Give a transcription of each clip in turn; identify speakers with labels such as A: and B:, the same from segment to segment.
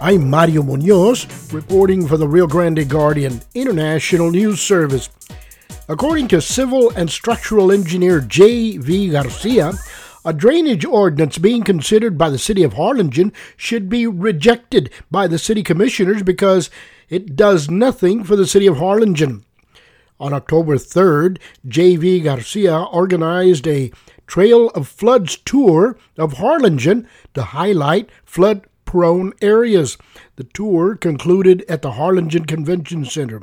A: I'm Mario Munoz, reporting for the Rio Grande Guardian International News Service. According to civil and structural engineer J.V. Garcia, a drainage ordinance being considered by the city of Harlingen should be rejected by the city commissioners because it does nothing for the city of Harlingen. On October 3rd, J.V. Garcia organized a Trail of Floods tour of Harlingen to highlight flood prone areas. The tour concluded at the Harlingen Convention Center.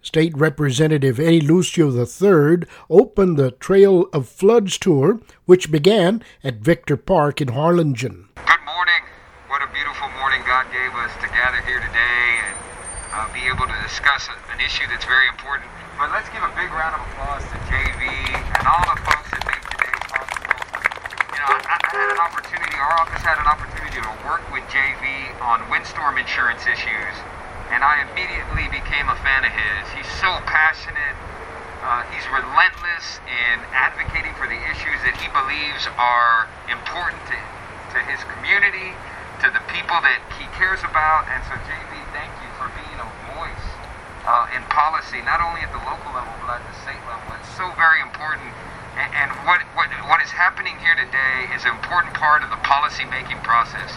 A: State Representative Eddie Lucio III opened the Trail of Floods tour, which began at Victor Park in Harlingen.
B: Good morning. What a beautiful morning God gave us to gather here today and uh, be able to discuss an issue that's very important. But let's give a big round of applause to JV and all the folks that made today possible. You know, I, I had an opportunity, our office had an opportunity to work with JV on windstorm insurance issues, and I immediately became a fan of his. He's so passionate. Uh, he's relentless in advocating for the issues that he believes are important to, to his community, to the people that he cares about. And so, JV, thank you for being a voice uh, in policy, not only at the local level, but at the state level. It's so very important. And, and what, what, what is happening here today is an important part of the policy making process.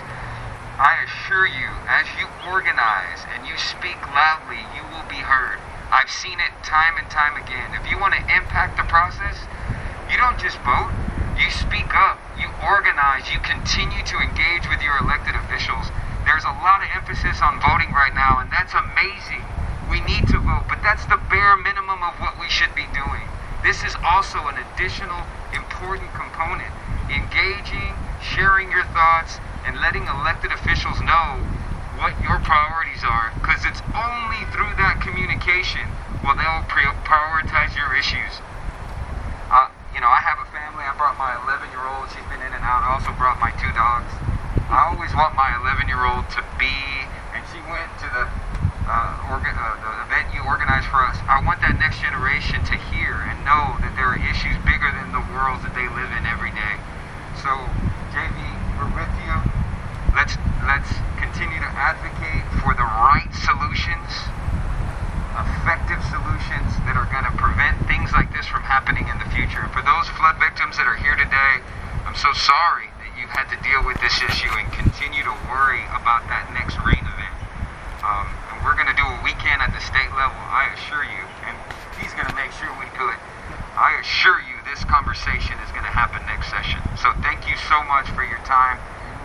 B: I assure you, as you organize and you speak loudly, you will be heard. I've seen it time and time again. If you want to impact the process, you don't just vote, you speak up, you organize, you continue to engage with your elected officials. There's a lot of emphasis on voting right now, and that's amazing. We need to vote, but that's the bare minimum of what we should be doing. This is also an additional important component. Engaging, sharing your thoughts, and letting elected officials know what your priorities are, because it's only through that communication will they'll prioritize your issues. Uh, you know, I have a family. I brought my 11 year old. She's been in and out. I also brought my two dogs. I always want my 11 year old to be, and she went to the uh, organ, uh, the event you organized for us. I want that next to hear and know that there are issues bigger than the worlds that they live in every day. So, JV, we're with you. Let's let's continue to advocate for the right solutions, effective solutions that are going to prevent things like this from happening in the future. And for those flood victims that are here today, I'm so sorry that you've had to deal with this issue and continue to worry about that next rain event. Um, and we're going to do what we can at the state level, I assure you, and he's going to make sure we do it. I assure you this conversation is going to happen next session. So thank you so much for your time,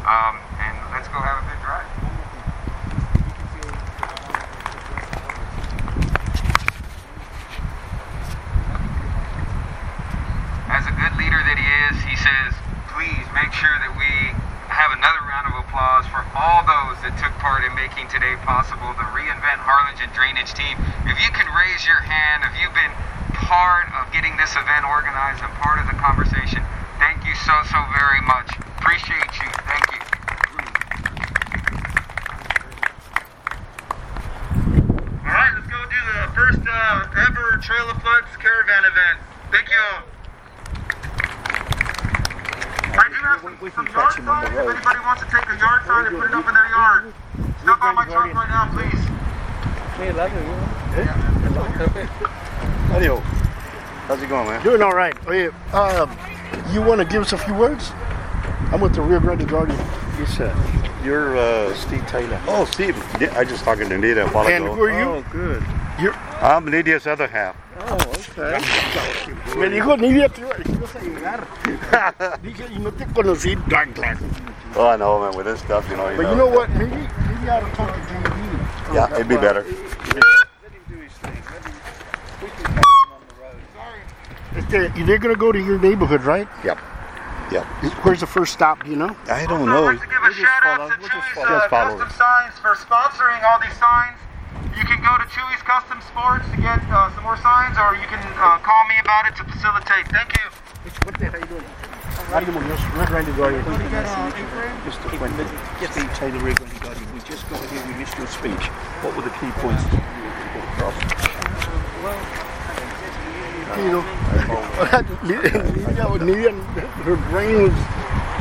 B: um, and let's go have a good drive. As a good leader that he is, he says, please make sure that we have another round of applause for all those that took part in making today possible, the Reinvent Harlingen Drainage Team. If you can raise your hand, if you've been part of getting this event organized and part of the conversation, thank you so, so very much. Appreciate you. Thank you. All right, let's go do the first uh, ever Trail of Floods caravan event. Thank you. I do have some, some yard signs. If anybody wants to take a yard sign and put it up in their yard, step on my truck right now, please.
C: Mario, how's it going, man?
A: Doing all right. Hey, uh, you want to give us a few words? I'm with the Rio Grande Guardian.
C: Yes, sir. You're uh, Steve Taylor. Oh, Steve. Yeah, I just talking to Nita a while
A: And
C: ago.
A: who are you?
C: Oh, good.
A: You're,
C: I'm Lydia's other half.
A: oh, okay. Me dijo Nidia te iba- te ibas a llegar. Dije, y no te conocí. Dark.
C: Oh, I know, man. With this stuff, you know. You
A: But you know what? Maybe, maybe I ought to talk to JV.
C: Yeah, it'd be better.
A: Este, they're going to go to your neighborhood, right?
C: Yep. Yep.
A: Where's the first stop, do you know?
C: I don't
B: Also,
C: know.
B: I'd like to give a
C: We'll
B: shout out to
C: we'll
B: Chewy's uh, Custom. Signs for sponsoring all these signs. You can go to Chewy's Custom Sports to get uh, some more signs, or you can uh, call me about it to facilitate. Thank you.
A: What the hell are you doing? Mario Munoz, Rio Grande Guardian.
D: Mr. Quentin, Steve Taylor, Rio Grande Guardian. We just got to hear your speech. What were the key points that you put across?
A: You know, Nidia, Nidia, her brain was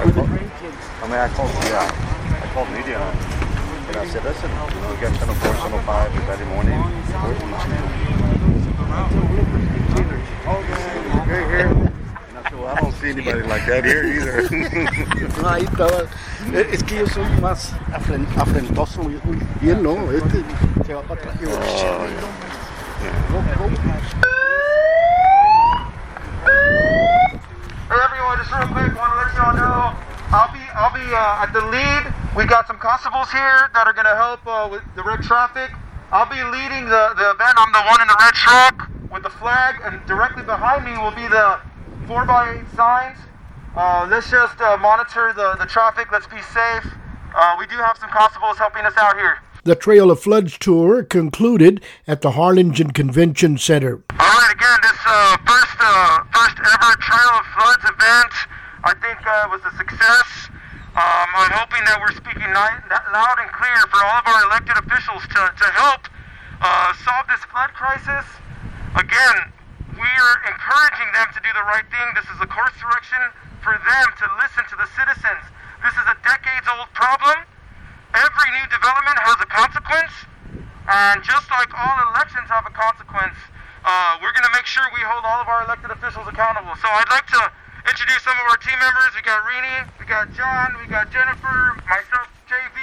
A: with the grandkids.
C: I mean, I called, yeah. I called Lydia. I And I said, listen, you know, we got channel 4, channel 5 Saturday morning. And I said, well, I don't see anybody like that here either.
D: No, ahí estaba. Es que yo soy más afren- afrentoso. Y y él no, este se va para atrás. y-
E: Hey everyone, just real quick, want to let you all know, I'll be I'll be uh, at the lead. We got some constables here that are gonna help uh, with the red traffic. I'll be leading the, the event. I'm the one in the red truck with the flag, and directly behind me will be the four by eight signs. Uh, let's just uh, monitor the, the traffic. Let's be safe. Uh, we do have some constables helping us out here.
A: The Trail of Floods tour concluded at the Harlingen Convention Center.
E: All right, again, this uh, first uh, first ever Trail of Floods event, I think uh, was a success. Um, I'm hoping that we're speaking loud and clear for all of our elected officials to, to help uh, solve this flood crisis. Again, we are encouraging them to do the right thing. This is a course direction for them to listen to the citizens. This is a decades old problem. Every new development has a consequence. And just like all elections have a consequence, uh, we're going to make sure we hold all of our elected officials accountable. So I'd like to introduce some of our team members. We got Rini, we got John, we got Jennifer, myself, JV,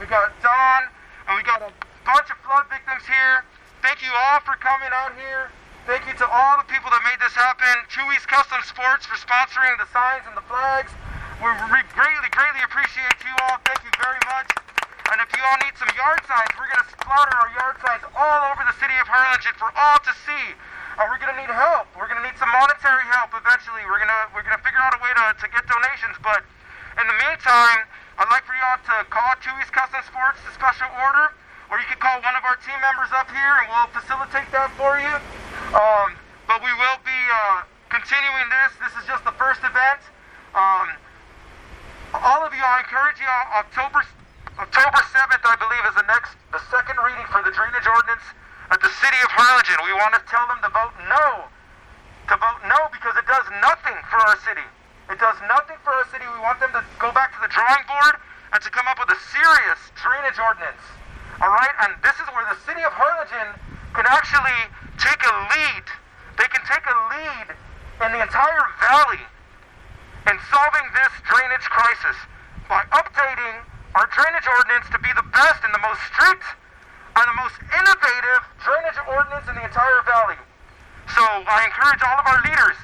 E: we got Don, and we got a bunch of flood victims here. Thank you all for coming out here. Thank you to all the people that made this happen. Chewy's Custom Sports for sponsoring the signs and the flags. We greatly, greatly appreciate you all. Thank you very much. And if you all need some yard signs, we're going to splatter our yard signs all over the city of Harlingen for all to see. And we're going to need help. We're going to need some monetary help eventually. We're going to we're going to figure out a way to, to get donations. But in the meantime, I'd like for y'all to call Chewy's Custom Sports to special order, or you can call one of our team members up here, and we'll facilitate that for you. Um, but we will be uh, continuing this. This is just the first event. Um, all of you, I encourage you. October October 7th, I believe, is the next, the second reading for the drainage ordinance at the city of Harlingen. We want to tell them to vote no, to vote no because it does nothing for our city. It does nothing for our city. We want them to go back to the drawing board and to come up with a serious drainage ordinance. All right, and this is where the city of Harlingen can actually take a lead. They can take a lead in the entire valley in solving this drainage crisis by updating our drainage ordinance to be the best and the most strict and the most innovative drainage ordinance in the entire valley. So I encourage all of our leaders,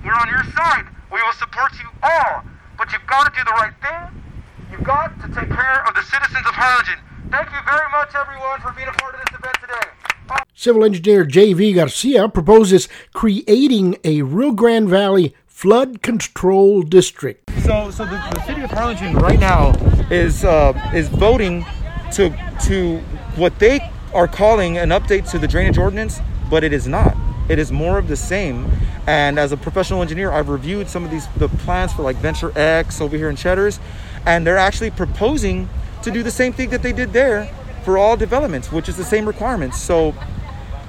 E: we're on your side. We will support you all, but you've got to do the right thing. You've got to take care of the citizens of Harlingen. Thank you very much, everyone, for being a part of this event today.
A: Civil engineer J.V. Garcia proposes creating a Rio Grande Valley flood control district.
F: So, so the, the city of Harlingen right now is uh, is voting to to what they are calling an update to the drainage ordinance, but it is not. It is more of the same. And as a professional engineer, I've reviewed some of these the plans for like Venture X over here in Cheddar's, and they're actually proposing to do the same thing that they did there for all developments, which is the same requirements. So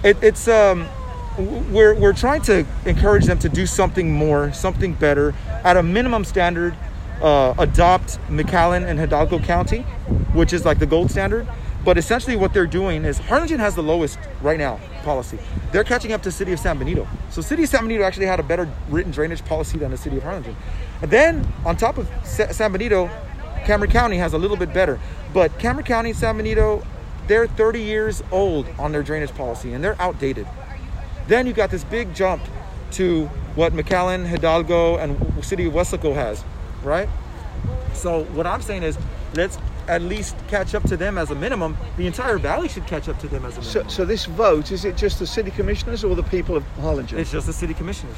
F: it, it's um we're, we're trying to encourage them to do something more something better. At a minimum standard uh, adopt mcallen and hidalgo county which is like the gold standard. But essentially what they're doing is harlingen has the lowest right now policy. They're catching up to city of san benito. So city of san benito actually had a better written drainage policy than the city of harlingen. And then on top of Sa- san benito cameron county has a little bit better but cameron county and san benito they're 30 years old on their drainage policy and they're outdated. Then you got this big jump to what McAllen, Hidalgo, and City of Wesco has, right? So what I'm saying is, let's at least catch up to them as a minimum. The entire valley should catch up to them as a
D: So,
F: minimum.
D: so this vote is it just the city commissioners or the people of Harlingen?
F: it's just the city commissioners.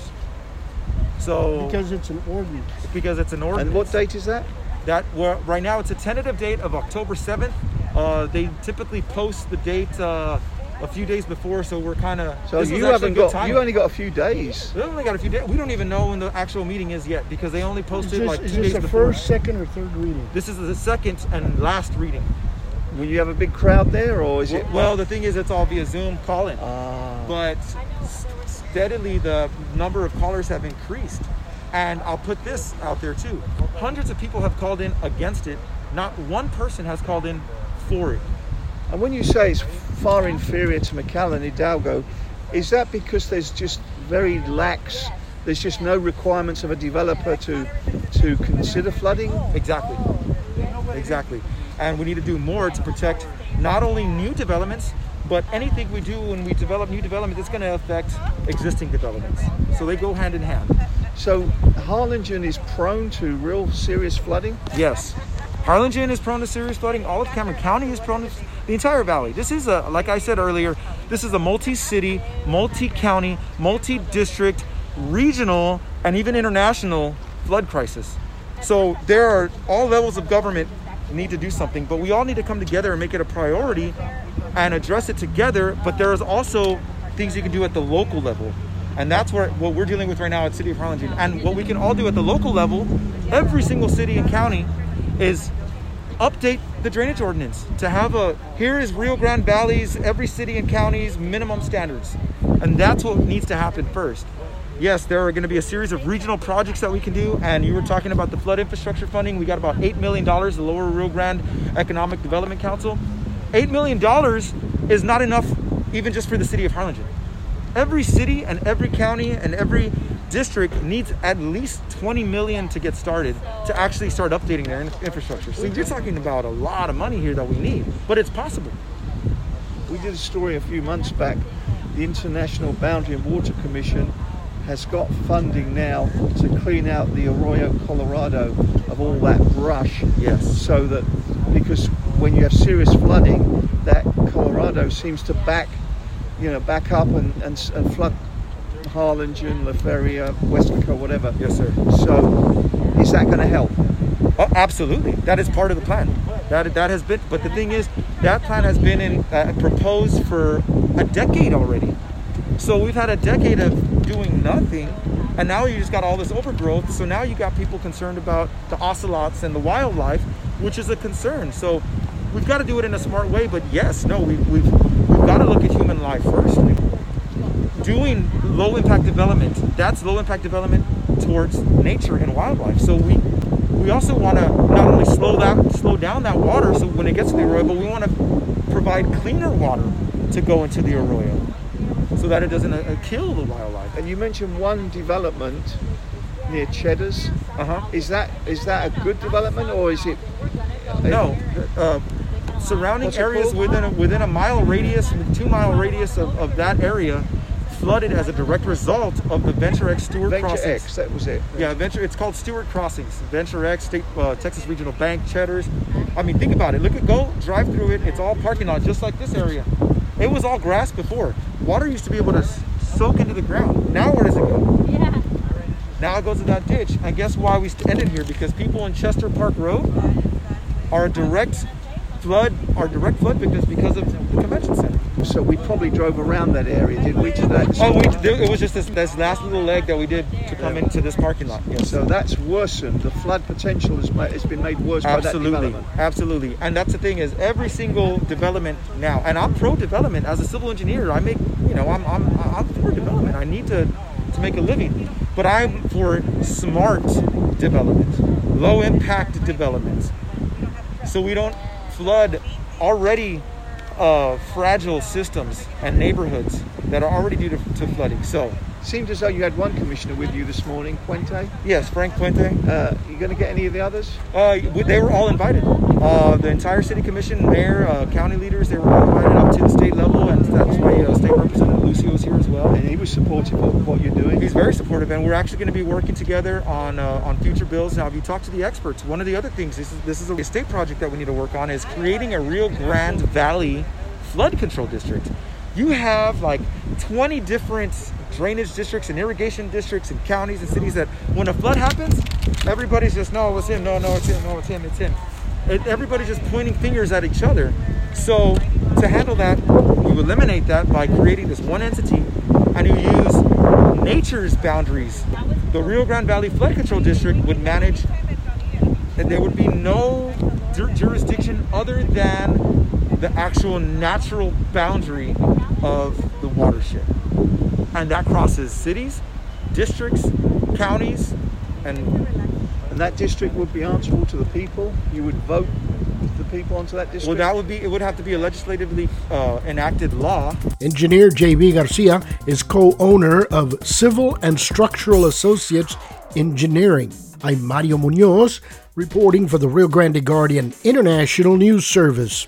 F: So because,
A: it's an ordinance.
F: Because it's an ordinance.
D: and what date is that?
F: That well, right now it's a tentative date of October 7th. Uh, they typically post the date uh, a few days before, so we're kind of.
D: So you haven't got you only got a few days.
F: We only got a few days. We don't even know when the actual meeting is yet because they only posted like two days before.
A: Is this the first, second, or third reading?
F: This is the second and last reading.
D: Will you have a big crowd there, or is
F: Well,
D: it?
F: well, the thing is, it's all via Zoom call-in,
D: Ah.
F: but steadily the number of callers have increased. And I'll put this out there too: hundreds of people have called in against it. Not one person has called in
E: for it.
D: And when you say it's far inferior to McAllen Hidalgo, is that because there's just very lax, there's just no requirements of a developer to to consider flooding?
E: Exactly. Exactly. And we need to do more to protect not only new developments, but anything we do when we develop new development is going to affect existing developments. So they go hand in hand.
D: So Harlingen is prone to real serious flooding.
E: Yes. Harlingen is prone to serious flooding. All of Cameron County is prone to the entire valley. This is a, like I said earlier, this is a multi-city, multi-county, multi-district, regional, and even international flood crisis. So there are all levels of government need to do something, but we all need to come together and make it a priority and address it together. But there is also things you can do at the local level. And that's where what we're dealing with right now at City of Harlingen. And what we can all do at the local level, every single city and county, is update the drainage ordinance to have a here is Rio Grande Valley's every city and county's minimum standards. And that's what needs to happen first. Yes, there are going to be a series of regional projects that we can do. And you were talking about the flood infrastructure funding. We got about $8 million, the Lower Rio Grande Economic Development Council. $8 million is not enough even just for the city of Harlingen. Every city and every county and every district needs at least 20 million to get started to actually start updating their infrastructure. So you're talking about a lot of money here that we need, but it's possible.
D: We did a story a few months back. The International Boundary and Water Commission has got funding now to clean out the Arroyo Colorado of all that brush.
E: Yes.
D: So that because when you have serious flooding, that Colorado seems to back, you know, back up and, and, and flood Harlingen, La Feria, Weslaco, whatever.
E: Yes, sir.
D: So is that going to help?
E: Oh, absolutely. That is part of the plan. That that has been, but the thing is, that plan has been in, uh, proposed for a decade already. So we've had a decade of doing nothing, and now you just got all this overgrowth. So now you got people concerned about the ocelots and the wildlife, which is a concern. So we've got to do it in a smart way. But yes, no, we, we've got to look at human life first. Doing low impact development, that's low impact development towards nature and wildlife. So we we also want to not only slow that slow down that water so when it gets to the arroyo, but we want to provide cleaner water to go into the arroyo so that it doesn't uh, kill the wildlife.
D: And you mentioned one development near Cheddar's.
E: Uh-huh.
D: Is that is that a good development or is it?
E: No, uh, surrounding
D: What's
E: areas
D: called?
E: within a, within a mile radius, two mile radius of, of that area, flooded as a direct result of the Venture X Stewart
D: Venture
E: crossings.
D: X, that was it.
E: Yeah, Venture. It's called Stewart Crossings. Venture X, State, uh, Texas Regional Bank, Cheddar's. I mean, think about it. Look at go drive through it. It's all parking lot, just like this area. It was all grass before. Water used to be able to soak into the ground. Now where does it go?
G: Yeah.
E: Now it goes to that ditch. I guess why we st- ended here? Because people in Chester Park Road are a direct flood, are direct flood victims because of the convention center.
D: So we probably drove around that area, did we, to that?
E: Oh, we, there, it was just this, this last little leg that we did to come into this parking lot. Yes.
D: So that's worsened. The flood potential has, has been made worse by that
E: Absolutely,
D: development.
E: absolutely, and that's the thing is every single development now, and I'm pro development as a civil engineer. I make, you know, I'm I'm I'm for development. I need to to make a living, but I'm for smart development, low impact development, so we don't flood already uh, fragile systems and neighborhoods that are already due to, to flooding. So
D: Seemed as though you had one commissioner with you this morning, Puente.
E: yes, Frank Puente.
D: Uh, you going to get any of the others?
E: Uh, they were all invited. Uh, the entire city commission, mayor, uh, county leaders, they were all invited up to the state level, and that's why uh, State Representative Lucio is here as well.
D: And he was supportive of what you're doing.
E: He's very supportive, and we're actually going to be working together on uh, on future bills. Now, if you talk to the experts, one of the other things this is this is a state project that we need to work on is creating a Rio Grande Valley flood control district. You have like 20 different drainage districts and irrigation districts and counties and cities that when a flood happens, everybody's just no, it's him, no, no, it's him, no, it's him, it's him. Everybody's just pointing fingers at each other. So to handle that, you eliminate that by creating this one entity, and you use nature's boundaries. The Rio Grande Valley Flood Control District would manage, and there would be no jurisdiction other than the actual natural boundary of the watershed, and that crosses cities, districts, counties, and
D: And that district would be answerable to the people. You would vote the people onto that district?
E: Well, that would be it would have to be a legislatively uh, enacted law.
A: Engineer J.V. Garcia is co owner of Civil and Structural Associates Engineering. I'm Mario Munoz, reporting for the Rio Grande Guardian International News Service.